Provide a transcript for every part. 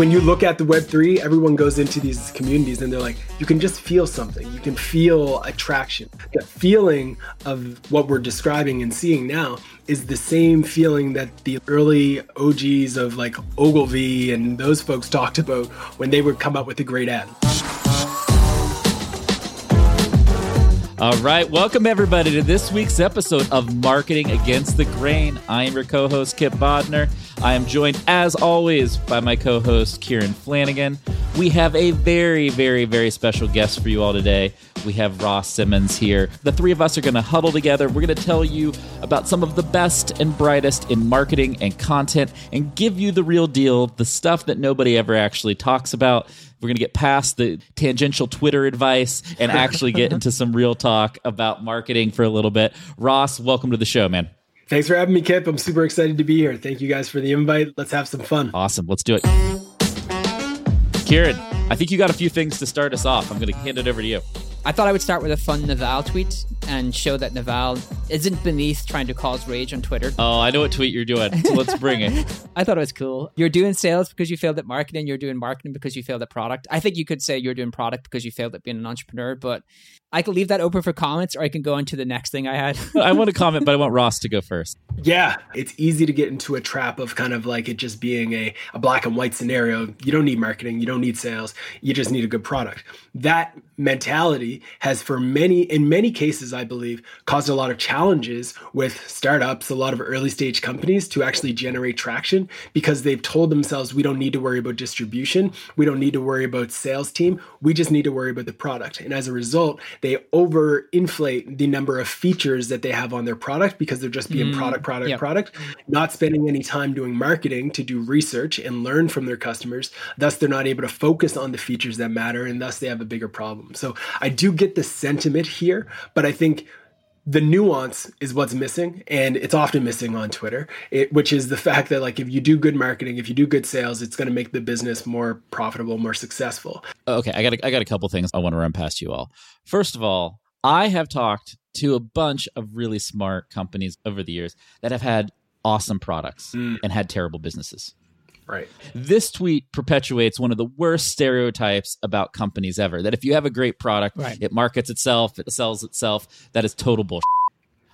when you look at the Web3, everyone goes into these communities and they're like, you can just feel something. You can feel attraction. The feeling of what we're describing and seeing now is the same feeling that the early OGs of like Ogilvy and those folks talked about when they would come up with a great ad. All right, welcome everybody to this week's episode of Marketing Against the Grain. I am your co-host Kipp Bodnar. I am joined, as always, by my co-host Kieran Flanagan. We have a very, very, very special guest for you all today. We have Ross Simmonds here. The three of us are going to huddle together. We're going to tell you about some of the best and brightest in marketing and content, and give you the real deal, the stuff that nobody ever actually talks about we're going to get past the tangential Twitter advice and actually get into some real talk about marketing for a little bit. Ross, welcome to the show, man. Thanks for having me, Kipp. I'm super excited to be here. Thank you guys for the invite. Let's have some fun. Awesome. Let's do it. Kieran, I think you got a few things to start us off. I'm going to hand it over to you. I thought I would start with a fun Naval tweet and show that Naval isn't beneath trying to cause rage on Twitter. Oh, I know what tweet you're doing, so let's bring it. I thought it was cool. You're doing sales because you failed at marketing. You're doing marketing because you failed at product. I think you could say you're doing product because you failed at being an entrepreneur, but I can leave that open for comments or I can go into the next thing I had. I want to comment, but I want Ross to go first. Yeah, it's easy to get into a trap of kind of like it just being a, a black and white scenario. You don't need marketing, you don't need sales, you just need a good product. That mentality has for many in many cases i believe caused a lot of challenges with startups a lot of early stage companies to actually generate traction because they've told themselves we don't need to worry about distribution we don't need to worry about sales team we just need to worry about the product and as a result they overinflate the number of features that they have on their product because they're just being mm, product product yep. product not spending any time doing marketing to do research and learn from their customers. Thus they're not able to focus on the features that matter and thus they have a bigger problem. So I do get the sentiment here, but I think the nuance is what's missing and it's often missing on twitter. It, which is the fact that like if you do good marketing if you do good sales it's going to make the business more profitable more successful. Okay i got a, i got a couple things i want to run past you all. First of all i have talked to a bunch of really smart companies over the years that have had awesome products mm. and had terrible businesses Right. This tweet perpetuates one of the worst stereotypes about companies ever. That if you have a great product, right. it markets itself, it sells itself. That is total bullshit.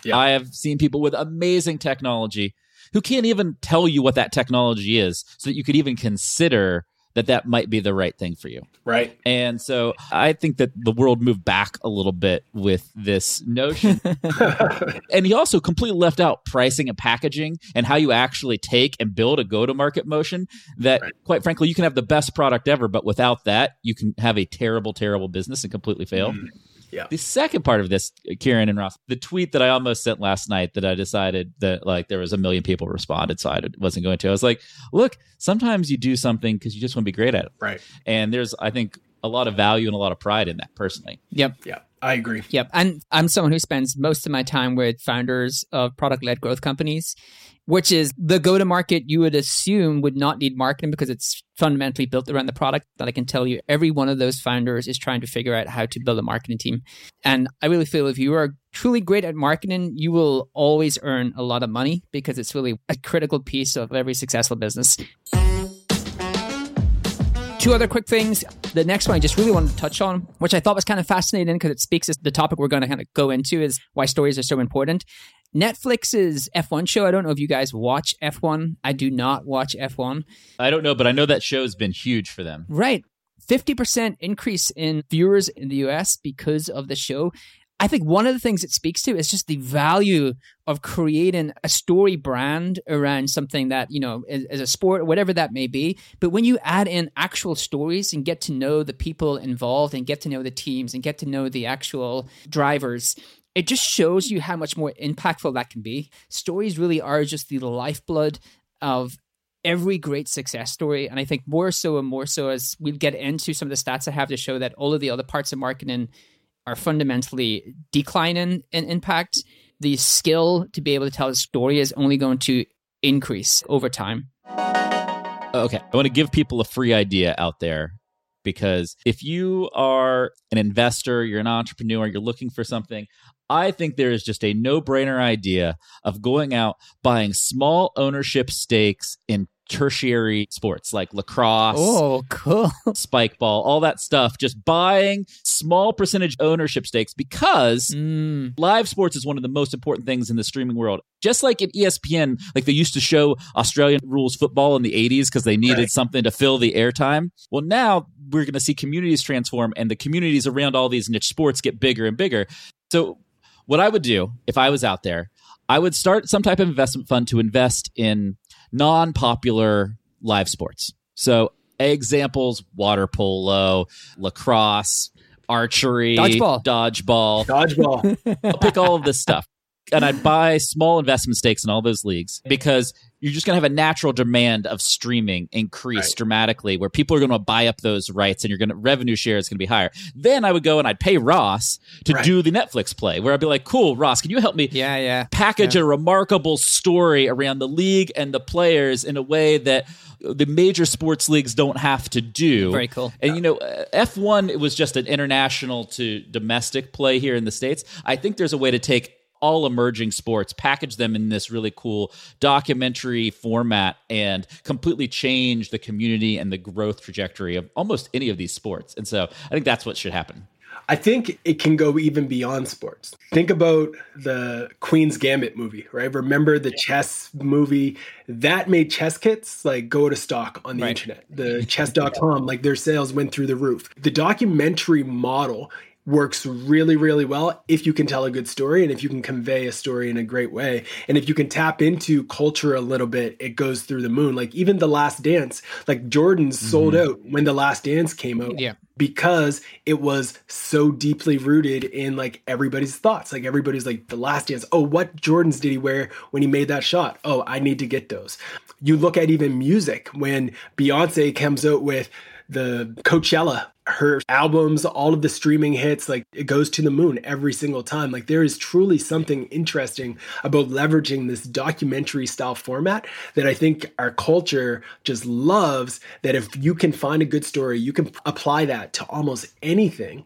Yeah. I have seen people with amazing technology who can't even tell you what that technology is so that you could even consider that that might be the right thing for you. Right. And so I think that the world moved back a little bit with this notion. and he also completely left out pricing and packaging and how you actually take and build a go to market motion that, right. quite frankly, you can have the best product ever, but without that, you can have a terrible, terrible business and completely fail. Mm. Yeah. The second part of this, Kieran and Ross, the tweet that I almost sent last night that I decided that like there was a million people responded, so I wasn't going to. I was like, look, sometimes you do something because you just want to be great at it. Right. And there's, I think, a lot of value and a lot of pride in that personally. Yep. Yeah. I agree. Yep. And I'm someone who spends most of my time with founders of product led growth companies which is the go to market you would assume would not need marketing because it's fundamentally built around the product that I can tell you every one of those founders is trying to figure out how to build a marketing team. And I really feel if you are truly great at marketing, you will always earn a lot of money because it's really a critical piece of every successful business. Two other quick things. The next one I just really wanted to touch on, which I thought was kind of fascinating because it speaks to the topic we're going to kind of go into is why stories are so important. Netflix's F1 show. I don't know if you guys watch F1. I do not watch F1. I don't know, but I know that show's been huge for them. Right. 50% increase in viewers in the US because of the show. I think one of the things it speaks to is just the value of creating a story brand around something that, you know, is, is, a sport or whatever that may be. But when you add in actual stories and get to know the people involved and get to know the teams and get to know the actual drivers, it just shows you how much more impactful that can be. Stories really are just the lifeblood of every great success story. And I think more so and more so as we get into some of the stats I have to show that all of the other parts of marketing are fundamentally declining in impact. The skill to be able to tell a story is only going to increase over time. Okay. I want to give people a free idea out there because if you are an investor, you're an entrepreneur, you're looking for something, I think there is just a no brainer idea of going out, buying small ownership stakes in tertiary sports like lacrosse, Oh, cool. spike ball, all that stuff, just buying small percentage ownership stakes because Mm, live sports is one of the most important things in the streaming world. Just like at ESPN, like they used to show Australian rules football in the 80s because they needed Right. something to fill the airtime. Well, now we're going to see communities transform and the communities around all these niche sports get bigger and bigger. So, what I would do if I was out there, I would start some type of investment fund to invest in non popular live sports. So, examples water polo, lacrosse, archery, Dodgeball. dodgeball. Dodgeball. I'll pick all of this stuff. And I'd buy small investment stakes in all those leagues because you're just going to have a natural demand of streaming increase Right. dramatically where people are going to buy up those rights and you're going to revenue share is going to be higher. Then I would go and I'd pay Ross to Right. do the Netflix play where I'd be like, cool, Ross, can you help me yeah, yeah. package a remarkable story around the league and the players in a way that the major sports leagues don't have to do. Very cool. And you know, uh, F1 it was just an international to domestic play here in the states. I think there's a way to take all emerging sports, package them in this really cool documentary format and completely change the community and the growth trajectory of almost any of these sports. And so, I think that's what should happen. I think it can go even beyond sports. Think about the Queen's Gambit movie, right? Remember the chess movie that made chess kits like go to stock on the Right. internet. The chess.com, like their sales went through the roof. The documentary model works really, really well if you can tell a good story and if you can convey a story in a great way. And if you can tap into culture a little bit, it goes through the moon. Like even The Last Dance, like Jordan sold mm-hmm. out when The Last Dance came out Yeah. because it was so deeply rooted in like everybody's thoughts. Like everybody's like the last dance. Oh, what Jordans did he wear when he made that shot? Oh, I need to get those. You look at even music when Beyonce comes out with the Coachella, her albums, all of the streaming hits, like it goes to the moon every single time. Like there is truly something interesting about leveraging this documentary style format that I think our culture just loves. That if you can find a good story, you can apply that to almost anything.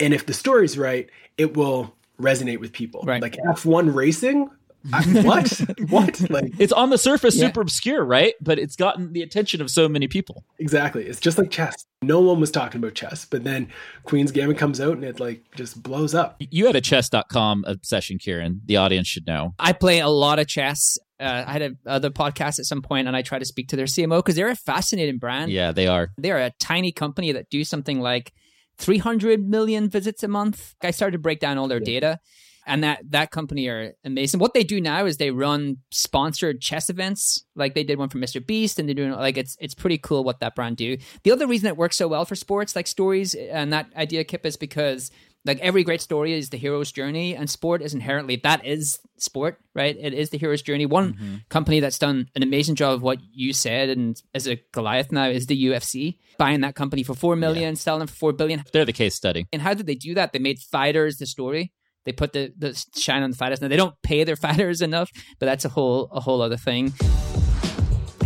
And if the story's right, it will resonate with people. Right. Like F1 racing. I, what? what? Like It's on the surface Yeah. super obscure, right? But it's gotten the attention of so many people. Exactly. It's just like chess. No one was talking about chess, but then Queen's Gambit comes out and it like just blows up. You had a chess.com obsession, Kieran. The audience should know. I play a lot of chess. Uh, I had a other podcast at some point, and I try to speak to their CMO because they're a fascinating brand. Yeah, they are. They're a tiny company that do something like 300 million visits a month. I started to break down all their data, and that that company are amazing. What they do now is they run sponsored chess events, like they did one for Mr. Beast, and they're doing like it's it's pretty cool what that brand do. The other reason it works so well for sports, like stories, and that idea, Kipp, is because like every great story is the hero's journey and sport is inherently that is sport right it is the hero's journey one mm-hmm. company that's done an amazing job of what you said and as a goliath now is the ufc buying that company for four million selling for four billion They're the case study. and how did they do that they made fighters the story they put the, the shine on the fighters now they don't pay their fighters enough but that's a whole a whole other thing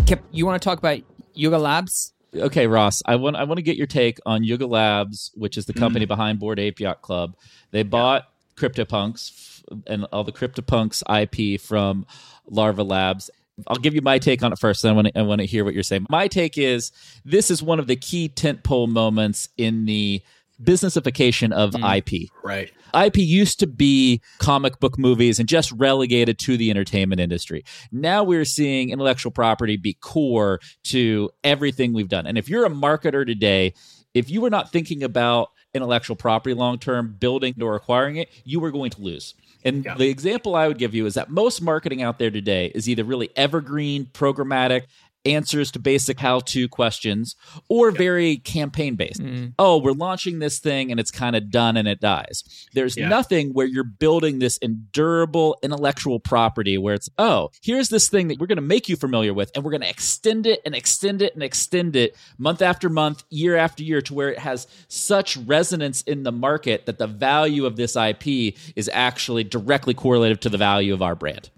Kipp, you want to talk about Yuga Labs Okay, Ross, I want I want to get your take on Yuga Labs, which is the mm-hmm. company behind Bored Ape Yacht Club. They bought CryptoPunks and all the CryptoPunks IP from Larva Labs. I'll give you my take on it first. Then I want to I want to hear what you're saying. My take is this is one of the key tentpole moments in the businessification of hmm. IP. Right. IP used to be comic book movies and just relegated to the entertainment industry. Now we're seeing intellectual property be core to everything we've done. And if you're a marketer today, if you were not thinking about intellectual property long term, building or acquiring it, you were going to lose. And Yeah. the example I would give you is that most marketing out there today is either really evergreen, programmatic, answers to basic how to questions, or very campaign based. Mm-hmm. Oh, we're launching this thing and it's kind of done and it dies. There's Yeah. nothing where you're building this endurable intellectual property where it's, oh, here's this thing that we're going to make you familiar with and we're going to extend it and extend it and extend it month after month, year after year to where it has such resonance in the market that the value of this IP is actually directly correlated to the value of our brand.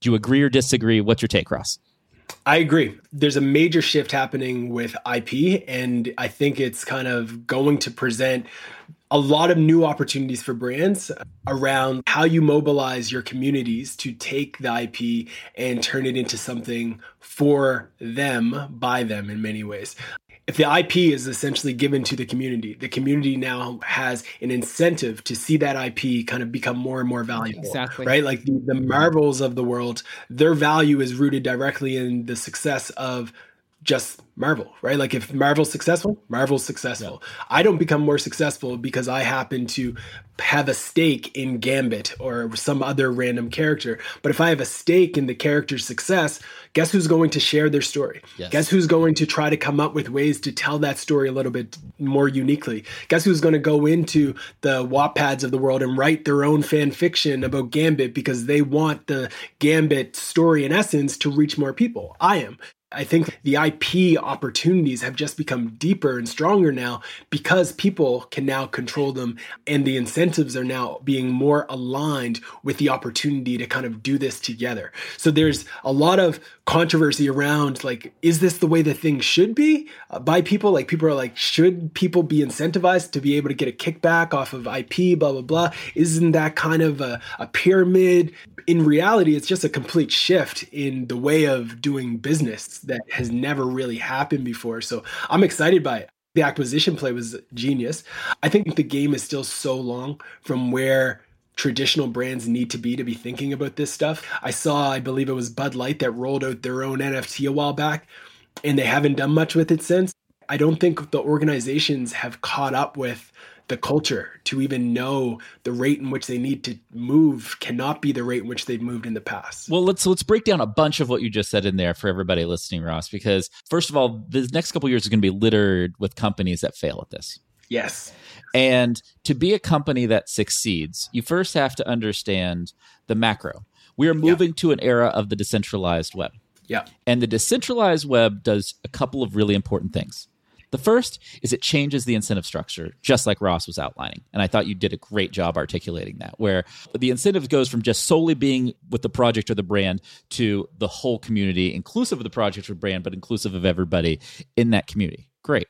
Do you agree or disagree? What's your take, Ross? I agree. There's a major shift happening with IP, and I think it's kind of going to present a lot of new opportunities for brands around how you mobilize your communities to take the IP and turn it into something for them, by them in many ways. If the IP is essentially given to the community, the community now has an incentive to see that IP kind of become more and more valuable. Exactly. Right? Like the, the Marvels of the world, their value is rooted directly in the success of just Marvel, right? Like if Marvel's successful, Marvel's successful. Yeah. I don't become more successful because I happen to have a stake in Gambit or some other random character. But if I have a stake in the character's success, guess who's going to share their story? Yes. Guess who's going to try to come up with ways to tell that story a little bit more uniquely? Guess who's going to go into the Wattpads of the world and write their own fan fiction about Gambit because they want the Gambit story in essence to reach more people? I am. I think the IP opportunities have just become deeper and stronger now because people can now control them and the incentives are now being more aligned with the opportunity to kind of do this together. So there's a lot of controversy around like is this the way that things should be uh, by people? Like people are like should people be incentivized to be able to get a kickback off of ip blah blah blah? Isn't that kind of a, a pyramid? In reality it's just a complete shift in the way of doing business that has never really happened before so i'm excited by it the acquisition play was genius i think the game is still so long from where traditional brands need to be to be thinking about this stuff. I saw, I believe it was Bud Light that rolled out their own NFT a while back, and they haven't done much with it since. I don't think the organizations have caught up with the culture to even know the rate in which they need to move cannot be the rate in which they've moved in the past. Well, let's let's break down a bunch of what you just said in there for everybody listening, Ross, because first of all, the next couple years is going to be littered with companies that fail at this. Yes. And to be a company that succeeds, you first have to understand the macro. We are moving yeah. to an era of the decentralized web. Yeah. And the decentralized web does a couple of really important things. The first is it changes the incentive structure, just like Ross was outlining. And I thought you did a great job articulating that, where the incentive goes from just solely being with the project or the brand to the whole community, inclusive of the project or brand, but inclusive of everybody in that community. Great.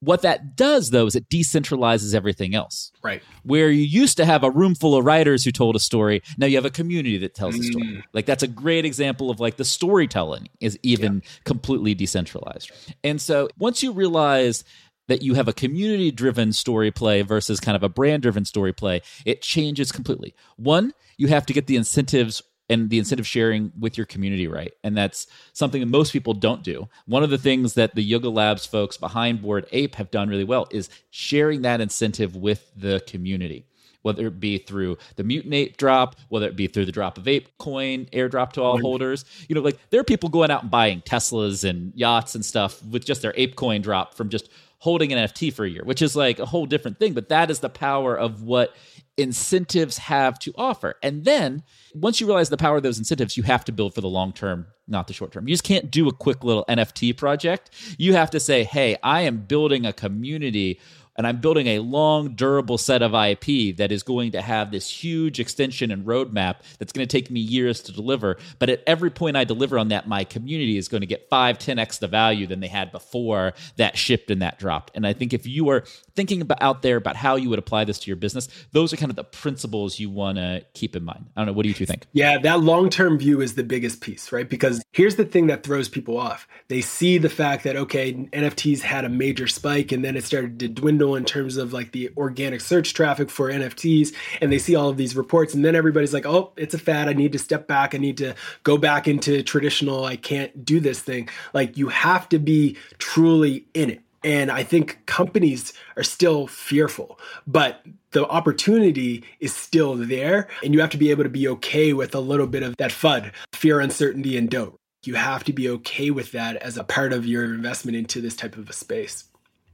What that does, though, is it decentralizes everything else. Right. Where you used to have a room full of writers who told a story, now you have a community that tells mm. the story. Mm. Like that's a great example of like the storytelling is even yeah. completely decentralized. And so once you realize that you have a community driven story play versus kind of a brand driven story play, it changes completely. One, you have to get the incentives and the incentive sharing with your community right? And that's something that most people don't do. One of the things that the Yuga Labs folks behind bored ape have done really well is sharing that incentive with the community whether it be through the mutant ape drop whether it be through the drop of ape coin airdrop to all holders. You know like there are people going out and buying teslas and yachts and stuff with just their ape coin drop from just holding an nft for a year which is like a whole different thing but that is the power of what incentives have to offer. And then once you realize the power of those incentives, you have to build for the long term, not the short term. You just can't do a quick little NFT project. You have to say, hey, I am building a community and I'm building a long, durable set of IP that is going to have this huge extension and roadmap that's going to take me years to deliver. But at every point I deliver on that, my community is going to get 5, 10x the value than they had before that shipped and that dropped. And I think if you are thinking about out there about how you would apply this to your business, those are kind of the principles you want to keep in mind. I don't know. What do you two think? Yeah, that long term view is the biggest piece, right? Because here's the thing that throws people off. They see the fact that, okay, NFTs had a major spike and then it started to dwindle in terms of like the organic search traffic for NFTs. And they see all of these reports, and then everybody's like, oh, it's a fad. I need to step back. I need to go back into traditional, I can't do this thing. Like you have to be truly in it. And I think companies are still fearful, but the opportunity is still there. And you have to be able to be okay with a little bit of that FUD, fear, uncertainty, and doubt. You have to be okay with that as a part of your investment into this type of a space.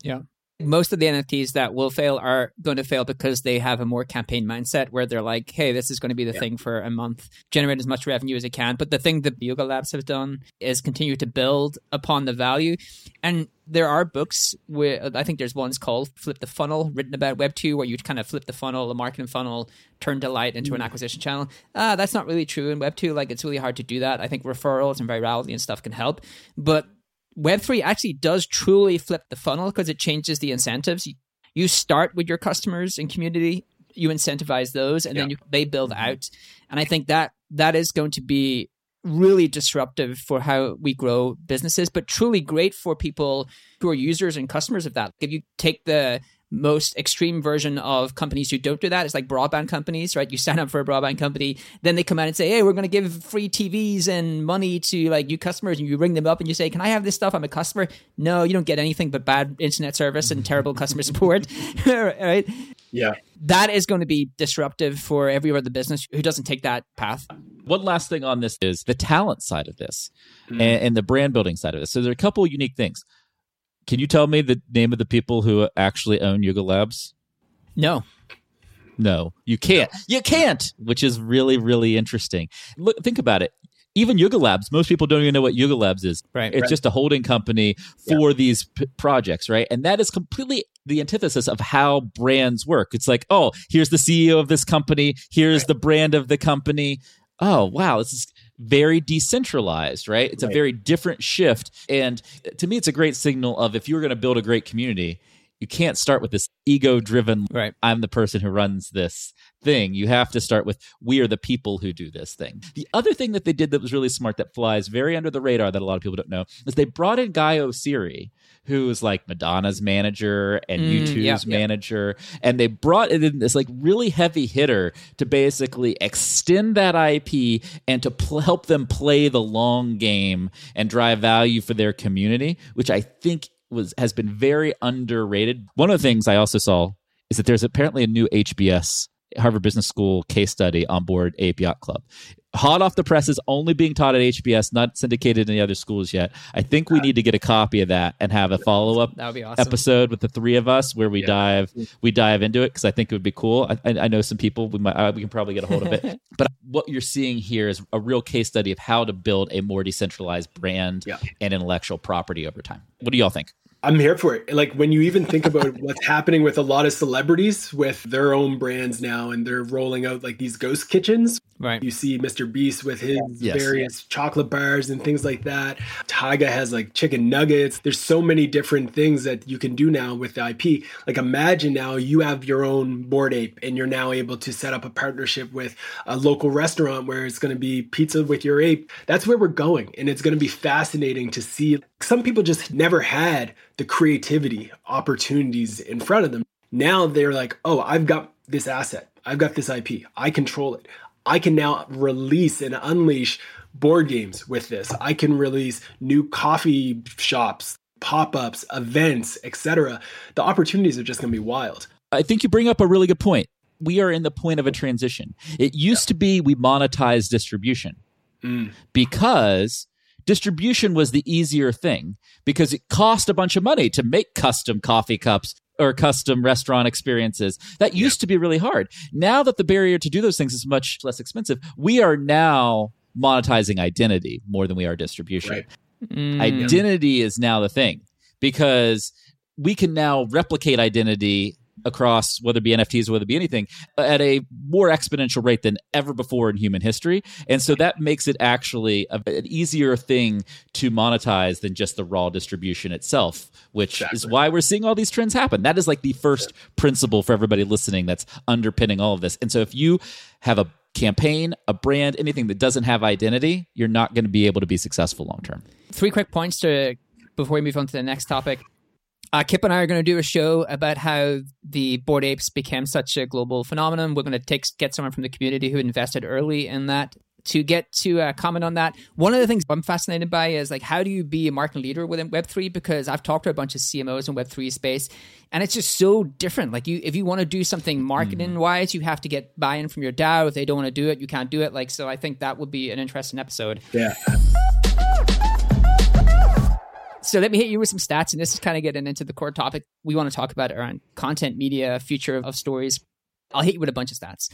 Yeah most of the NFTs that will fail are going to fail because they have a more campaign mindset where they're like, hey, this is going to be the yeah. thing for a month, generate as much revenue as it can. But the thing that Yuga Labs have done is continue to build upon the value. And there are books where I think there's ones called Flip the Funnel written about Web 2 where you kind of flip the funnel, the marketing funnel, turn delight into mm. an acquisition channel. Ah, that's not really true in Web 2. Like it's really hard to do that. I think referrals and virality and stuff can help. But Web3 actually does truly flip the funnel because it changes the incentives. you start with your customers and community, you incentivize those, and yeah. then you, they build mm-hmm. out. And I think that that is going to be really disruptive for how we grow businesses, but truly great for people who are users and customers of that. If you take the most extreme version of companies who don't do that. It's like broadband companies, right? You sign up for a broadband company, then they come out and say, "Hey, we're going to give free TVs and money to like you customers," and you ring them up and you say, "Can I have this stuff? I'm a customer." No, you don't get anything but bad internet service and terrible customer support, right? Yeah, that is going to be disruptive for every other business who doesn't take that path. One last thing on this is the talent side of this mm-hmm. and, and the brand building side of this. So there are a couple unique things. Can you tell me the name of the people who actually own Yuga Labs? No. No, you can't. You can't, which is really, really interesting. Look, think about it. Even Yuga Labs, most people don't even know what Yuga Labs is. Right. It's right. just a holding company for yeah. these p- projects, right? And that is completely the antithesis of how brands work. It's like, oh, here's the CEO of this company, here's right. the brand of the company. Oh, wow, this is very decentralized, right? It's right. a very different shift. And to me, it's a great signal of if you're going to build a great community, you can't start with this ego driven, right. I'm the person who runs this thing. You have to start with, we are the people who do this thing. The other thing that they did that was really smart that flies very under the radar that a lot of people don't know is they brought in Guy Oseary who's like Madonna's manager and mm, U2's yeah, manager. Yeah. And they brought it in this like really heavy hitter to basically extend that IP and to pl- help them play the long game and drive value for their community, which I think was has been very underrated. One of the things I also saw is that there's apparently a new HBS Harvard Business School case study on Bored Ape Yacht Club. Hot off the presses, only being taught at HBS, not syndicated in the other schools yet. I think we need to get a copy of that and have a follow up awesome. episode with the three of us where we yeah. dive we dive into it because I think it would be cool. I, I know some people we might uh, we can probably get a hold of it. but what you're seeing here is a real case study of how to build a more decentralized brand yeah. and intellectual property over time. What do y'all think? I'm here for it. Like when you even think about what's happening with a lot of celebrities with their own brands now and they're rolling out like these ghost kitchens. Right. You see Mr. Beast with his yes, various chocolate bars and things like that. Tyga has like chicken nuggets. There's so many different things that you can do now with the IP. Like imagine now you have your own bored ape and you're now able to set up a partnership with a local restaurant where it's going to be pizza with your ape. That's where we're going. And it's going to be fascinating to see. Some people just never had the creativity opportunities in front of them. Now they're like, oh, I've got this asset. I've got this IP. I control it. I can now release and unleash board games with this. I can release new coffee shops, pop-ups, events, etc. The opportunities are just going to be wild. I think you bring up a really good point. We are in the point of a transition. It used yeah. to be we monetize distribution mm. because distribution was the easier thing because it cost a bunch of money to make custom coffee cups or custom restaurant experiences. That used yeah. to be really hard. Now that the barrier to do those things is much less expensive, we are now monetizing identity more than we are distribution. Right. Mm. Identity is now the thing because we can now replicate identity across whether it be NFTs or whether it be anything uh, at a more exponential rate than ever before in human history. And so that makes it actually a, an easier thing to monetize than just the raw distribution itself, which exactly. is why we're seeing all these trends happen. That is like the first yeah. principle for everybody listening that's underpinning all of this. And so if you have a campaign, a brand, anything that doesn't have identity, you're not going to be able to be successful long term. Three quick points to before we move on to the next topic. Uh, Kipp and I are going to do a show about how the bored apes became such a global phenomenon. We're going to take get someone from the community who invested early in that to get to uh, comment on that. One of the things I'm fascinated by is like how do you be a market leader within Web3? Because I've talked to a bunch of CMOs in Web3 space, and it's just so different. Like you, if you want to do something marketing wise, you have to get buy-in from your DAO. If they don't want to do it, you can't do it. Like so, I think that would be an interesting episode. Yeah. So let me hit you with some stats, and this is kind of getting into the core topic we want to talk about around content media, future of stories. I'll hit you with a bunch of stats.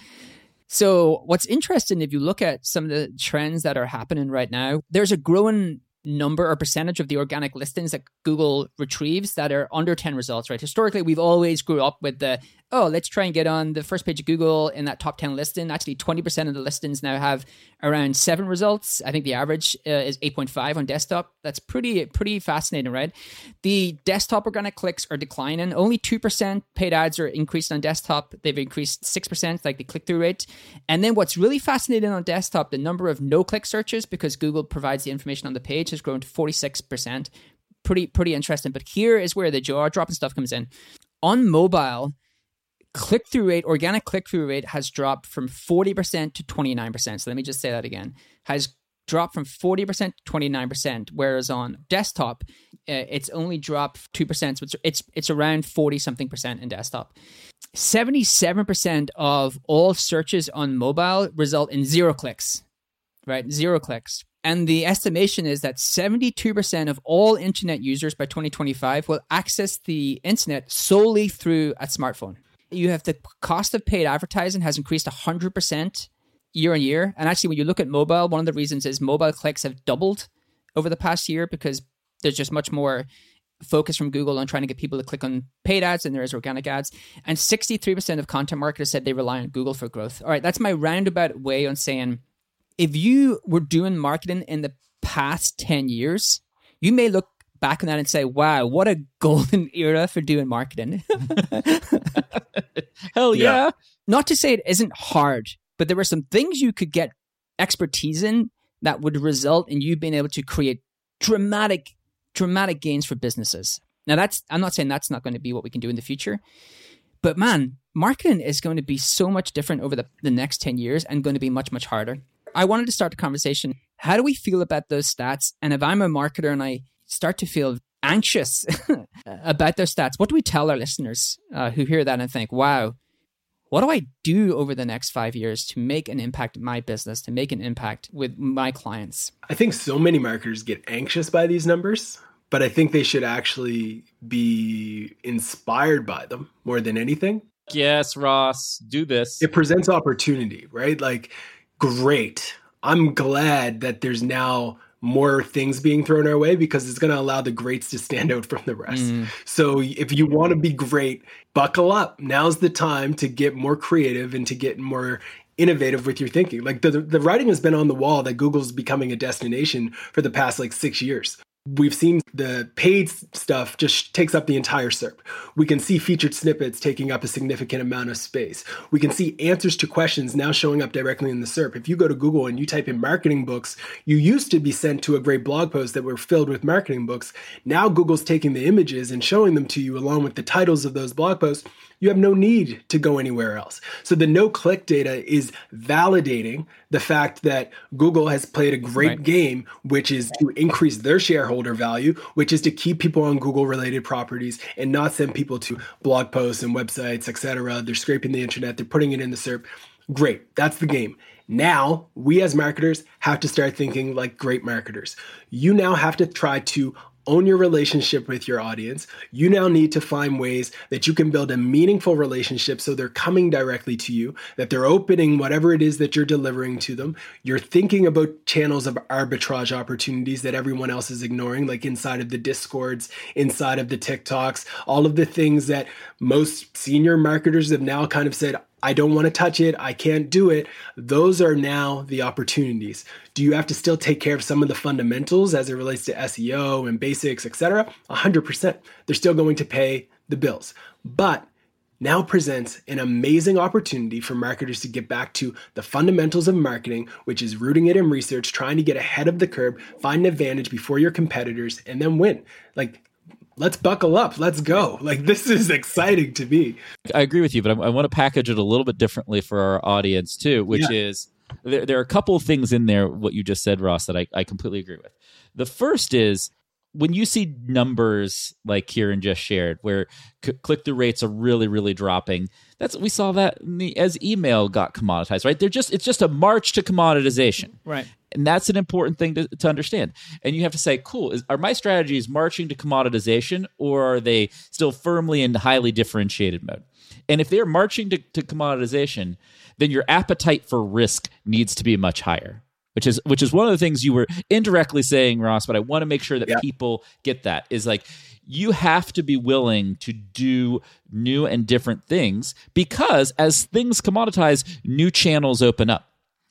So what's interesting, if you look at some of the trends that are happening right now, there's a growing number or percentage of the organic listings that Google retrieves that are under 10 results, right? Historically, we've always grew up with the oh, let's try and get on the first page of Google in that top 10 listing. Actually, 20% of the listings now have around seven results. I think the average uh, is 8.5 on desktop. That's pretty, pretty fascinating, right? The desktop organic clicks are declining. Only 2% paid ads are increased on desktop. They've increased 6%, like the click through rate. And then what's really fascinating on desktop, the number of no click searches, because Google provides the information on the page, has grown to 46%. Pretty, pretty interesting. But here is where the jaw dropping stuff comes in. On mobile, click through rate, organic click through rate has dropped from 40% to 29%. So let me just say that again. Has dropped from 40% to 29%, whereas on desktop, uh, it's only dropped 2%. So it's, it's, it's around 40 something percent in desktop. 77% of all searches on mobile result in zero clicks, right? Zero clicks. And the estimation is that 72% of all internet users by 2025 will access the internet solely through a smartphone you have the cost of paid advertising has increased 100% year on year. And actually, when you look at mobile, one of the reasons is mobile clicks have doubled over the past year because there's just much more focus from Google on trying to get people to click on paid ads than there is organic ads. And 63% of content marketers said they rely on Google for growth. All right, that's my roundabout way on saying if you were doing marketing in the past 10 years, you may look back on that and say, wow, what a golden era for doing marketing. Hell yeah. yeah. Not to say it isn't hard, but there were some things you could get expertise in that would result in you being able to create dramatic, dramatic gains for businesses. Now, that's, I'm not saying that's not going to be what we can do in the future, but man, marketing is going to be so much different over the, the next 10 years and going to be much, much harder. I wanted to start the conversation. How do we feel about those stats? And if I'm a marketer and I start to feel anxious about their stats, what do we tell our listeners uh, who hear that and think, wow, what do I do over the next five years to make an impact in my business, to make an impact with my clients? I think so many marketers get anxious by these numbers, but I think they should actually be inspired by them more than anything. Yes, Ross, do this. It presents opportunity, right? Like, great. I'm glad that there's now more things being thrown our way because it's going to allow the greats to stand out from the rest. Mm. So if you want to be great, buckle up. Now's the time to get more creative and to get more innovative with your thinking. Like the the writing has been on the wall that Google's becoming a destination for the past like 6 years. We've seen the paid stuff just takes up the entire SERP. We can see featured snippets taking up a significant amount of space. We can see answers to questions now showing up directly in the SERP. If you go to Google and you type in marketing books, you used to be sent to a great blog post that were filled with marketing books. Now Google's taking the images and showing them to you along with the titles of those blog posts you have no need to go anywhere else. So the no click data is validating the fact that Google has played a great right. game, which is to increase their shareholder value, which is to keep people on Google related properties and not send people to blog posts and websites, etc. They're scraping the internet, they're putting it in the SERP. Great, that's the game. Now, we as marketers have to start thinking like great marketers. You now have to try to own your relationship with your audience. You now need to find ways that you can build a meaningful relationship so they're coming directly to you, that they're opening whatever it is that you're delivering to them. You're thinking about channels of arbitrage opportunities that everyone else is ignoring, like inside of the Discords, inside of the TikToks, all of the things that most senior marketers have now kind of said, I don't want to touch it. I can't do it. Those are now the opportunities. Do you have to still take care of some of the fundamentals as it relates to SEO and basics, etc.? 100%. They're still going to pay the bills. But now presents an amazing opportunity for marketers to get back to the fundamentals of marketing, which is rooting it in research, trying to get ahead of the curve, find an advantage before your competitors, and then win. Like let's buckle up. Let's go. Like this is exciting to me. I agree with you, but I, I want to package it a little bit differently for our audience too, which yeah. is there, there, are a couple of things in there, what you just said, Ross, that I, I completely agree with. The first is when you see numbers like Kieran just shared, where c- click through rates are really, really dropping, that's we saw that the, as email got commoditized, right? They're just it's just a march to commoditization, right? And that's an important thing to, to understand. And you have to say, cool, is, are my strategies marching to commoditization, or are they still firmly in highly differentiated mode? And if they're marching to, to commoditization, then your appetite for risk needs to be much higher which is which is one of the things you were indirectly saying ross but i want to make sure that Yeah. people get that is like you have to be willing to do new and different things because as things commoditize new channels open up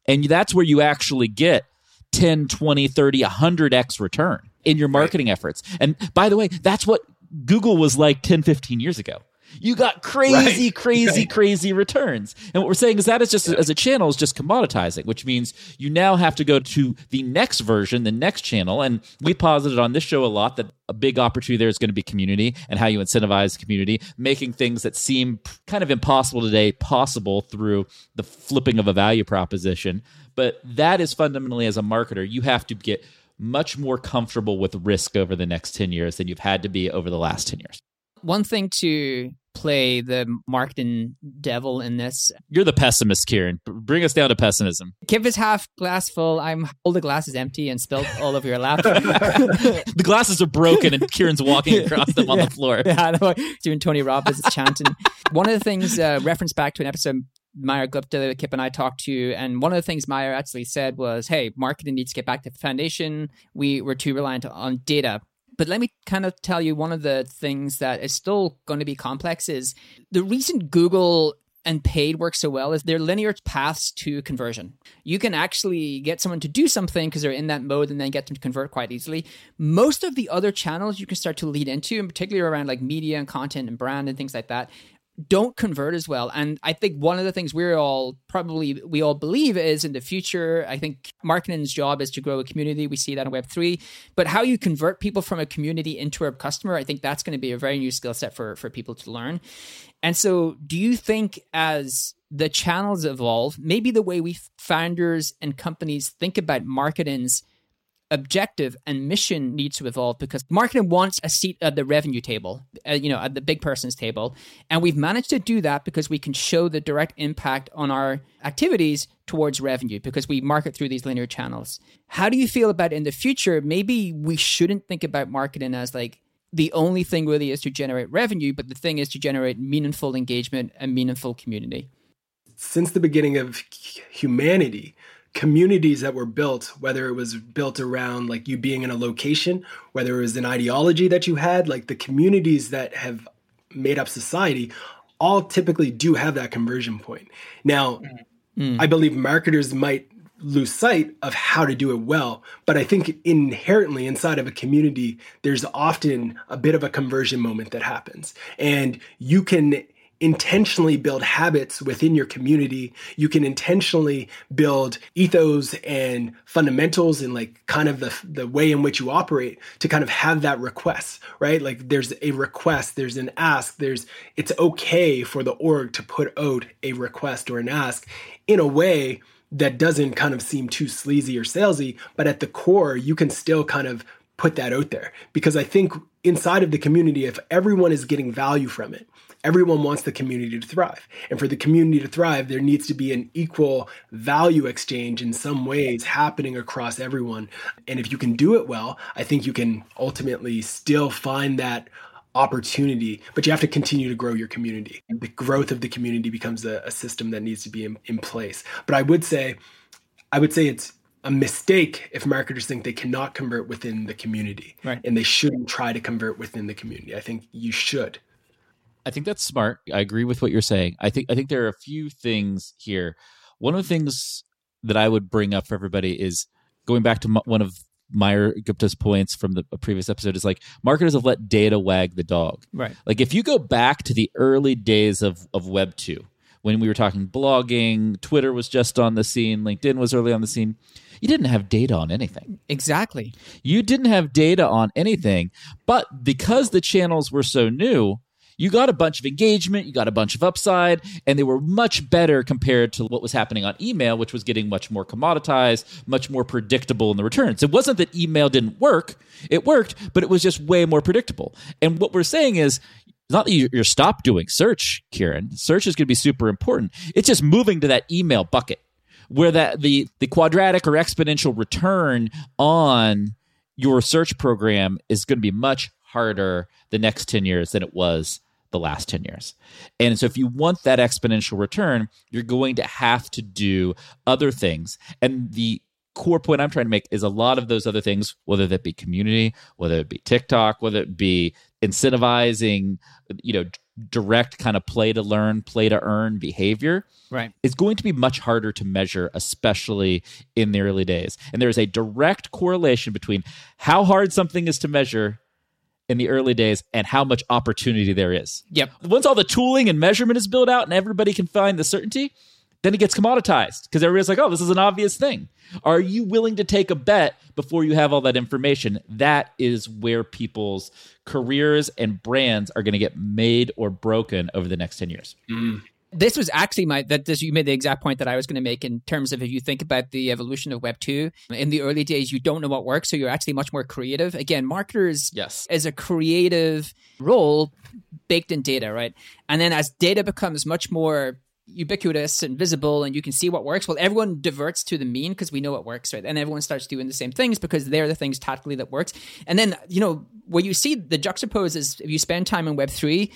and that's where you actually get 10 20 30 100x return in your marketing efforts. And by the way that's what google was like 10 15 years ago you got crazy Right. crazy Right. crazy returns. And what we're saying is that is just as a channel is just commoditizing which means you now have to go to the next version the next channel. And we posited on this show a lot that a big opportunity there is going to be community and how you incentivize community making things that seem kind of impossible today possible through the flipping of a value proposition. But that is fundamentally as a marketer you have to get much more comfortable with risk over the next 10 years than you've had to be over the last 10 years One thing to play the marketing devil in this. you're the pessimist kieran bring us down to pessimism Kipp is half glass full. I'm all the glass is empty and spilled all over your lap. the glasses are broken and kieran's walking across them on the floor yeah, I know. Doing Tony Robbins is chanting. One of the things uh, referenced back to an episode Mayur Gupta, Kipp and I talked to, and one of the things Meyer actually said was, "Hey, marketing needs to get back to the foundation. We were too reliant on data." But let me kind of tell you one of the things that is still going to be complex is the reason Google and paid work so well is they're linear paths to conversion. You can actually get someone to do something because they're in that mode and then get them to convert quite easily. Most of the other channels you can start to lead into, and particularly around like media and content and brand and things like that, don't convert as well. And I think one of the things we're all probably we all believe is in the future, I think marketing's job is to grow a community. We see that in Web three. But how you convert people from a community into a customer, I think that's going to be a very new skill set for for people to learn. And so do you think as the channels evolve, maybe the way we founders and companies think about marketing's objective and mission needs to evolve because marketing wants a seat at the revenue table, uh, you know, at the big person's table. And we've managed to do that because we can show the direct impact on our activities towards revenue because we market through these linear channels. How do you feel about in the future? Maybe we shouldn't think about marketing as like the only thing really is to generate revenue, but the thing is to generate meaningful engagement and meaningful community. Since the beginning of humanity, communities that were built, whether it was built around like you being in a location, whether it was an ideology that you had, like the communities that have made up society, all typically do have that conversion point. Now, mm. I believe marketers might lose sight of how to do it well, but I think inherently inside of a community, there's often a bit of a conversion moment that happens. And you can intentionally build habits within your community. You can intentionally build ethos and fundamentals and like kind of the the way in which you operate to kind of have that request, right? Like there's a request, there's an ask, there's it's okay for the org to put out a request or an ask in a way that doesn't kind of seem too sleazy or salesy, but at the core you can still kind of put that out there because I think inside of the community if everyone is getting value from it everyone wants the community to thrive. And for the community to thrive, there needs to be an equal value exchange in some ways happening across everyone. And if you can do it well, I think you can ultimately still find that opportunity, but you have to continue to grow your community. The growth of the community becomes a, a system that needs to be in, in place. But I would say, I would say it's a mistake if marketers think they cannot convert within the community Right. and they shouldn't try to convert within the community. I think you should. I think that's smart. I agree with what you're saying. I think I think there are a few things here. One of the things that I would bring up for everybody is going back to m- one of Mayur Gupta's points from the previous episode is like marketers have let data wag the dog. Right. Like if you go back to the early days of of Web two, when we were talking blogging, Twitter was just on the scene, LinkedIn was early on the scene. You didn't have data on anything. Exactly. You didn't have data on anything, but because the channels were so new, you got a bunch of engagement, you got a bunch of upside, and they were much better compared to what was happening on email, which was getting much more commoditized, much more predictable in the returns. It wasn't that email didn't work, it worked, but it was just way more predictable. And what we're saying is, not that you- you're stop doing search, Kieran. Search is going to be super important. It's just moving to that email bucket where that the the quadratic or exponential return on your search program is going to be much harder the next 10 years than it was the last 10 years. And so if you want that exponential return, you're going to have to do other things. And the core point I'm trying to make is a lot of those other things, whether that be community, whether it be TikTok, whether it be incentivizing, you know, direct kind of play to learn, play to earn behavior, right, is going to be much harder to measure, especially in the early days. And there is a direct correlation between how hard something is to measure in the early days and how much opportunity there is. Yep. Once all the tooling and measurement is built out and everybody can find the certainty, then it gets commoditized because everybody's like, oh, this is an obvious thing. Are you willing to take a bet before you have all that information? That is where people's careers and brands are going to get made or broken over the next 10 years. Mm. This was actually my that this, you made the exact point that I was going to make in terms of if you think about the evolution of Web two in the early days, you don't know what works, so you're actually much more creative. Again, marketers yes as a creative role baked in data, right? And then as data becomes much more ubiquitous and visible and you can see what works well everyone diverts to the mean because we know what works right and everyone starts doing the same things because they're the things tactically that works and then you know where you see the juxtapose is if you spend time in web 3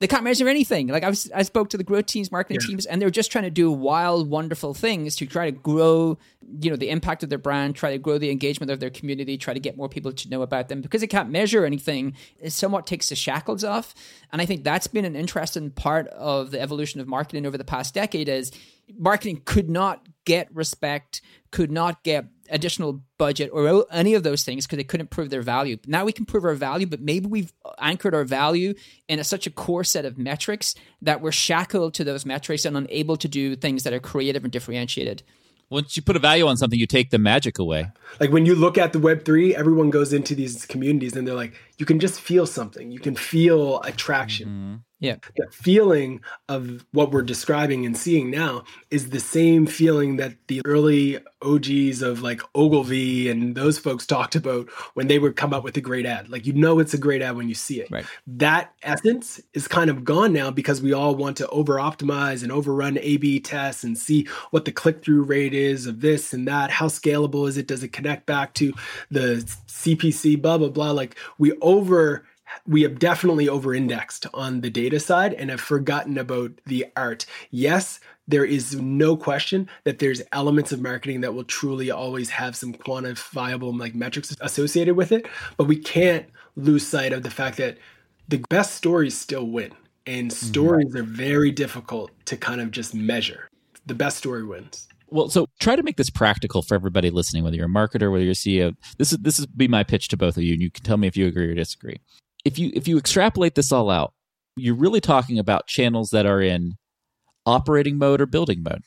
they can't measure anything. Like I was, I spoke to the growth teams, marketing yeah. teams, and they're just trying to do wild, wonderful things to try to grow, you know, the impact of their brand, try to grow the engagement of their community, try to get more people to know about them. Because they can't measure anything, it somewhat takes the shackles off. And I think that's been an interesting part of the evolution of marketing over the past decade. Is marketing could not get respect, could not get additional budget or any of those things because they couldn't prove their value. Now we can prove our value, but maybe we've anchored our value in a, such a core set of metrics that we're shackled to those metrics and unable to do things that are creative and differentiated. Once you put a value on something, you take the magic away. Like when you look at the Web3, everyone goes into these communities and they're like, you can just feel something. You can feel attraction. Mm-hmm. Yeah. The feeling of what we're describing and seeing now is the same feeling that the early OGs of like Ogilvy and those folks talked about when they would come up with a great ad. Like you know it's a great ad when you see it. Right. That essence is kind of gone now because we all want to over optimize and overrun A B tests and see what the click through rate is of this and that. How scalable is it? Does it connect back to the CPC, blah, blah, blah. Like we over we have definitely over indexed on the data side and have forgotten about the art. Yes, there is no question that there's elements of marketing that will truly always have some quantifiable like metrics associated with it, but we can't lose sight of the fact that the best stories still win. And mm-hmm. stories are very difficult to kind of just measure. The best story wins. Well, so try to make this practical for everybody listening, whether you're a marketer, whether you're a CEO. This is this is be my pitch to both of you, and you can tell me if you agree or disagree if you if you extrapolate this all out, you're really talking about channels that are in operating mode or building mode.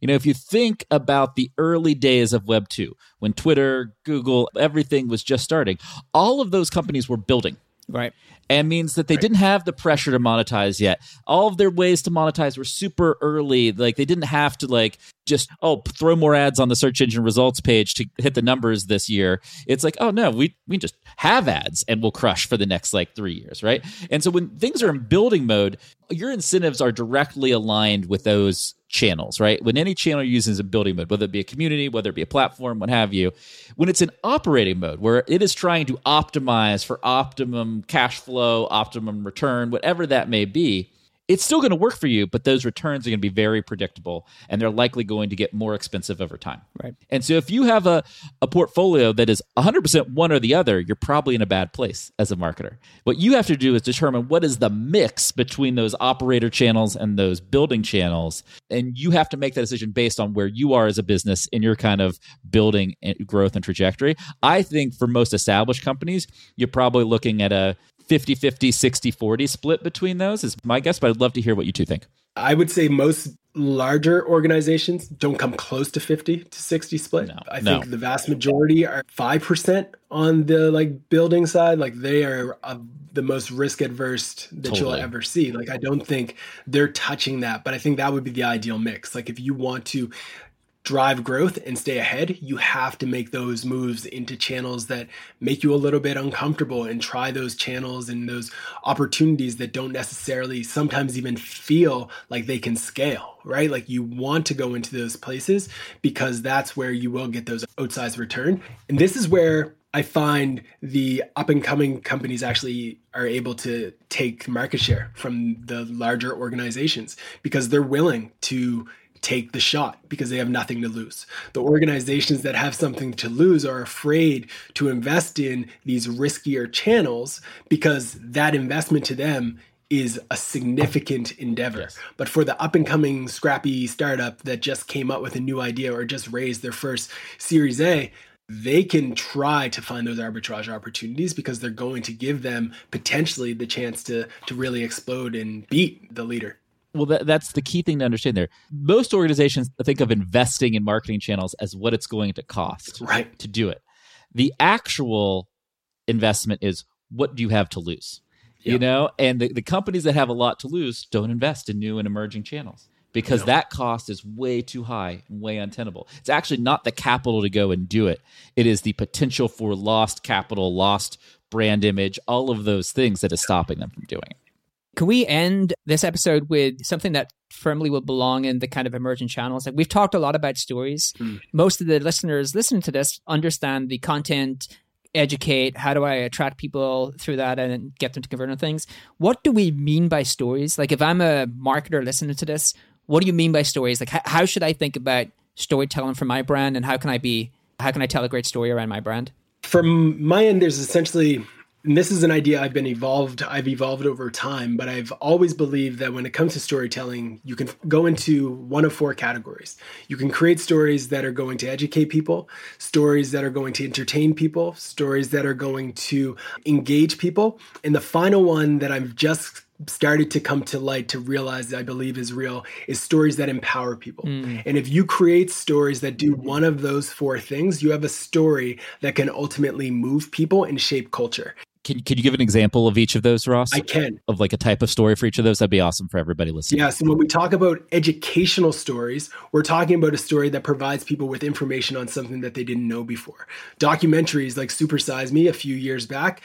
You know, if you think about the early days of Web 2, when Twitter, Google, everything was just starting, all of those companies were building. Right. And means that they right. didn't have the pressure to monetize yet. All of their ways to monetize were super early. Like they didn't have to like just oh throw more ads on the search engine results page to hit the numbers this year. It's like oh no, we we just have ads and we'll crush for the next like 3 years, right? And so when things are in building mode, your incentives are directly aligned with those channels, right? When any channel uses a building mode, whether it be a community, whether it be a platform, what have you, when it's in operating mode where it is trying to optimize for optimum cash flow, optimum return, whatever that may be, it's still going to work for you, but those returns are going to be very predictable and they're likely going to get more expensive over time. Right. And so if you have a, a portfolio that is 100% one or the other, you're probably in a bad place as a marketer. What you have to do is determine what is the mix between those operator channels and those building channels. And you have to make that decision based on where you are as a business in your kind of building eh, growth and trajectory. I think for most established companies, you're probably looking at a 50 50, 60 40 split between those is my guess, but I'd love to hear what you two think. I would say most larger organizations don't come close to 50 to 60 split. No, I think no. the vast majority are 5% on the like building side. Like they are uh, the most risk adverse that totally. you'll ever see. Like I don't think they're touching that, but I think that would be the ideal mix. Like if you want to drive growth and stay ahead, you have to make those moves into channels that make you a little bit uncomfortable and try those channels and those opportunities that don't necessarily sometimes even feel like they can scale, right? Like you want to go into those places because that's where you will get those outsized return. And this is where I find the up and coming companies actually are able to take market share from the larger organizations because they're willing to take the shot because they have nothing to lose. The organizations that have something to lose are afraid to invest in these riskier channels because that investment to them is a significant endeavor. Yes. But for the up and coming scrappy startup that just came up with a new idea or just raised their first Series A, they can try to find those arbitrage opportunities because they're going to give them potentially the chance to to really explode and beat the leader. Well, that, that's the key thing to understand there. Most organizations think of investing in marketing channels as what it's going to cost right. to do it. The actual investment is what do you have to lose? You know, and the, the companies that have a lot to lose don't invest in new and emerging channels because that cost is way too high and way untenable. It's actually not the capital to go and do it. It is the potential for lost capital, lost brand image, all of those things that is stopping them from doing it. Can we end this episode with something that firmly will belong in the kind of emerging channels? Like we've talked a lot about stories. Mm. Most of the listeners listening to this understand the content, educate. How do I attract people through that and get them to convert on things? What do we mean by stories? Like if I'm a marketer listening to this, what do you mean by stories? Like how, how should I think about storytelling for my brand, and how can I be? How can I tell a great story around my brand? From my end, there's essentially and this is an idea I've been evolved, I've evolved over time, but I've always believed that when it comes to storytelling, you can go into one of four categories. You can create stories that are going to educate people, stories that are going to entertain people, stories that are going to engage people, and the final one that I've just started to come to light to realize that I believe is real is stories that empower people. Mm. And if you create stories that do one of those four things, you have a story that can ultimately move people and shape culture. Can, can you give an example of each of those, Ross? I can. Of like a type of story for each of those? That'd be awesome for everybody listening. Yes. And when we talk about educational stories, we're talking about a story that provides people with information on something that they didn't know before. Documentaries like Super Size Me a few years back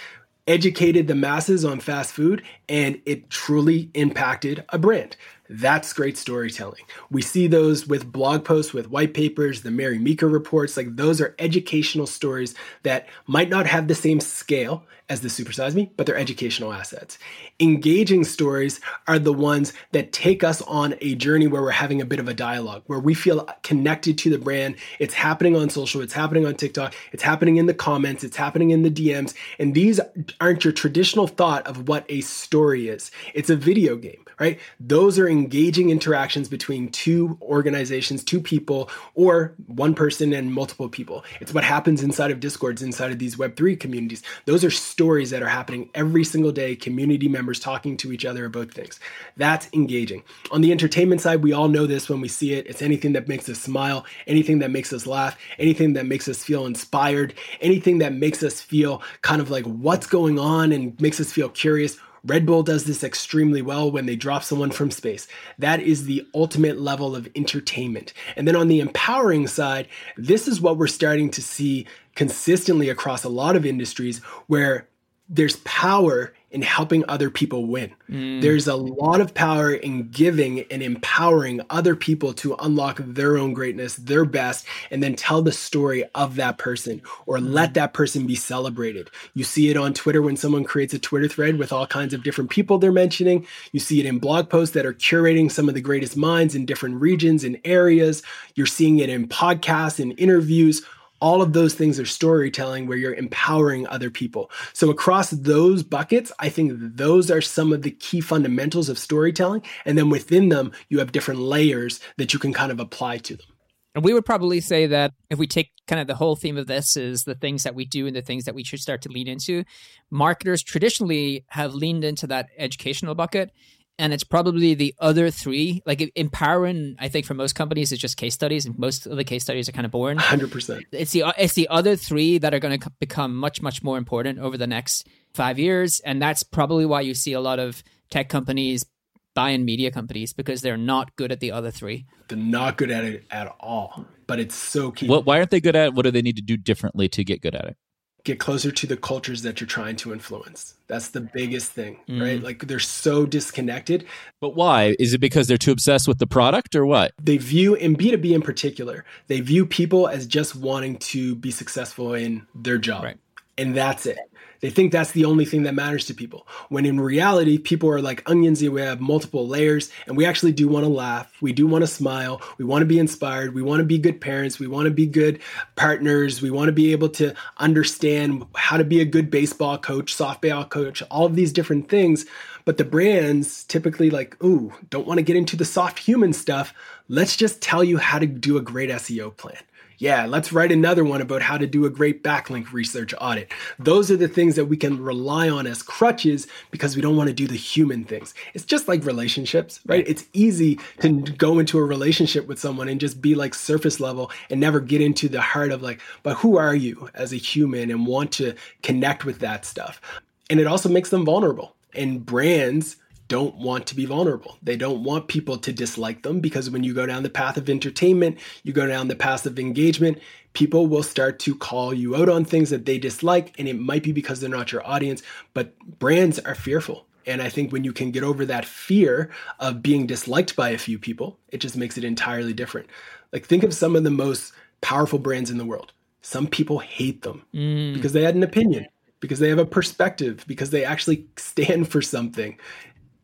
educated the masses on fast food and it truly impacted a brand. That's great storytelling. We see those with blog posts, with white papers, the Mary Meeker reports. Like those are educational stories that might not have the same scale as the Supersize Me, but they're educational assets. Engaging stories are the ones that take us on a journey where we're having a bit of a dialogue, where we feel connected to the brand. It's happening on social, it's happening on TikTok, it's happening in the comments, it's happening in the DMs. And these aren't your traditional thought of what a story is. It's a video game, right? Those are engaging interactions between two organizations, two people, or one person and multiple people. It's what happens inside of Discords, inside of these Web3 communities. Those are stories that are happening every single day, community members talking to each other about things. That's engaging. On the entertainment side, we all know this when we see it. It's anything that makes us smile, anything that makes us laugh, anything that makes us feel inspired, anything that makes us feel kind of like what's going on and makes us feel curious Red Bull does this extremely well when they drop someone from space. That is the ultimate level of entertainment. And then on the empowering side, this is what we're starting to see consistently across a lot of industries where there's power in helping other people win. Mm. There's a lot of power in giving and empowering other people to unlock their own greatness, their best, and then tell the story of that person or mm. let that person be celebrated. You see it on Twitter when someone creates a Twitter thread with all kinds of different people they're mentioning. You see it in blog posts that are curating some of the greatest minds in different regions and areas. You're seeing it in podcasts and interviews all of those things are storytelling where you're empowering other people. So across those buckets, I think those are some of the key fundamentals of storytelling. And then within them, you have different layers that you can kind of apply to them. And we would probably say that if we take kind of the whole theme of this is the things that we do and the things that we should start to lean into, marketers traditionally have leaned into that educational bucket and it's probably the other three like empowering i think for most companies is just case studies and most of the case studies are kind of boring 100% it's the it's the other three that are going to become much much more important over the next five years and that's probably why you see a lot of tech companies buying media companies because they're not good at the other three. They're not good at it at all but it's so key what, why aren't they good at it? What do they need to do differently to get good at it get closer to the cultures that you're trying to influence. That's the biggest thing, mm. right? Like they're so disconnected. But why? Is it because they're too obsessed with the product or what? They view, in B2B in particular, they view people as just wanting to be successful in their job. Right. And that's it. They think that's the only thing that matters to people. When in reality, people are like onions, we have multiple layers, and we actually do want to laugh. We do want to smile. We want to be inspired. We want to be good parents. We want to be good partners. We want to be able to understand how to be a good baseball coach, softball coach, all of these different things. But the brands typically like, ooh, don't want to get into the soft human stuff. Let's just tell you how to do a great SEO plan yeah, let's write another one about how to do a great backlink research audit. Those are the things that we can rely on as crutches because we don't want to do the human things. It's just like relationships, right? It's easy to go into a relationship with someone and just be like surface level and never get into the heart of like, but who are you as a human and want to connect with that stuff. And it also makes them vulnerable. And brands don't want to be vulnerable. They don't want people to dislike them because when you go down the path of entertainment, you go down the path of engagement, people will start to call you out on things that they dislike. And it might be because they're not your audience, but brands are fearful. And I think when you can get over that fear of being disliked by a few people, it just makes it entirely different. Like, think of some of the most powerful brands in the world. Some people hate them mm. because they had an opinion because they have a perspective, because they actually stand for something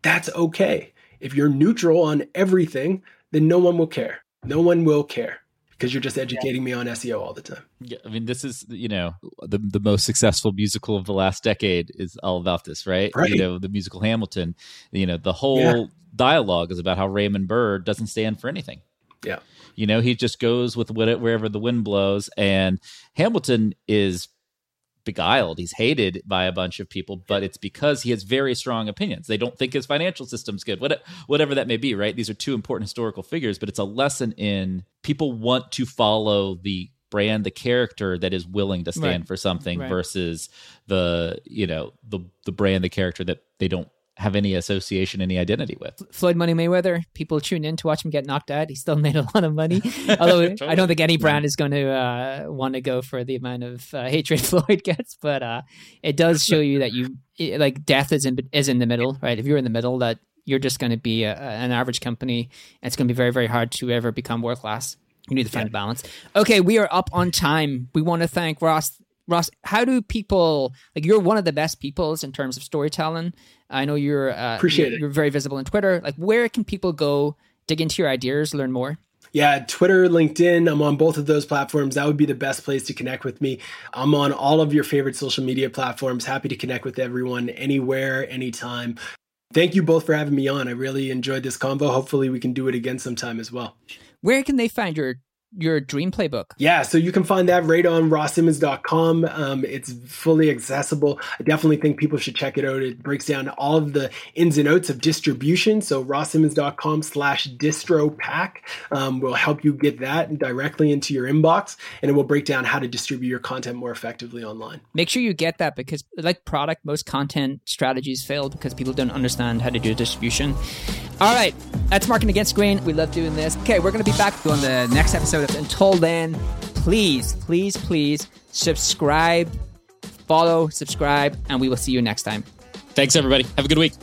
that's okay. If you're neutral on everything, then no one will care. No one will care because you're just educating me on SEO all the time. Yeah, I mean, this is you know the the most successful musical of the last decade is all about this, right? right. You know, the musical Hamilton. You know, the whole yeah. dialogue is about how Raymond Burr doesn't stand for anything. Yeah, you know, he just goes with wherever the wind blows, and Hamilton is beguiled. He's hated by a bunch of people, but it's because he has very strong opinions. They don't think his financial system's good, whatever that may be, right? These are two important historical figures, but it's a lesson in people want to follow the brand the character that is willing to stand right. for something right. versus the you know the the brand the character that they don't have any association, any identity with. Floyd Money Mayweather, people tune in to watch him get knocked out. He still made a lot of money. Although totally. I don't think any brand is going to uh, want to go for the amount of uh, hatred Floyd gets, but uh, it does show you that you like death is in is in the middle, right? If you're in the middle, that you're just going to be a, an average company, and it's going to be very very hard to ever become world class. You need to find yeah. a balance. Okay, we are up on time. We want to thank Ross Ross, how do people like you're one of the best peoples in terms of storytelling. I know you're uh, appreciate you're. You're very visible on Twitter. Like, where can people go dig into your ideas, learn more? Yeah, Twitter, LinkedIn, I'm on both of those platforms. That would be the best place to connect with me. I'm on all of your favorite social media platforms. Happy to connect with everyone anywhere, anytime. Thank you both for having me on. I really enjoyed this convo. Hopefully, we can do it again sometime as well. Where can they find your your dream playbook? Yeah, so you can find that right on rosssimmonds.com. Um, it's fully accessible. I definitely think people should check it out. It breaks down all of the ins and outs of distribution. So rosssimmonds.com slash distro pack um, will help you get that directly into your inbox and it will break down how to distribute your content more effectively online. Make sure you get that because like product, most content strategies fail because people don't understand how to do distribution. All right, that's Marking Against Green. We love doing this. Okay, we're going to be back on the next episode. Until then, please, please, please subscribe, follow, subscribe, and we will see you next time. Thanks, everybody. Have a good week.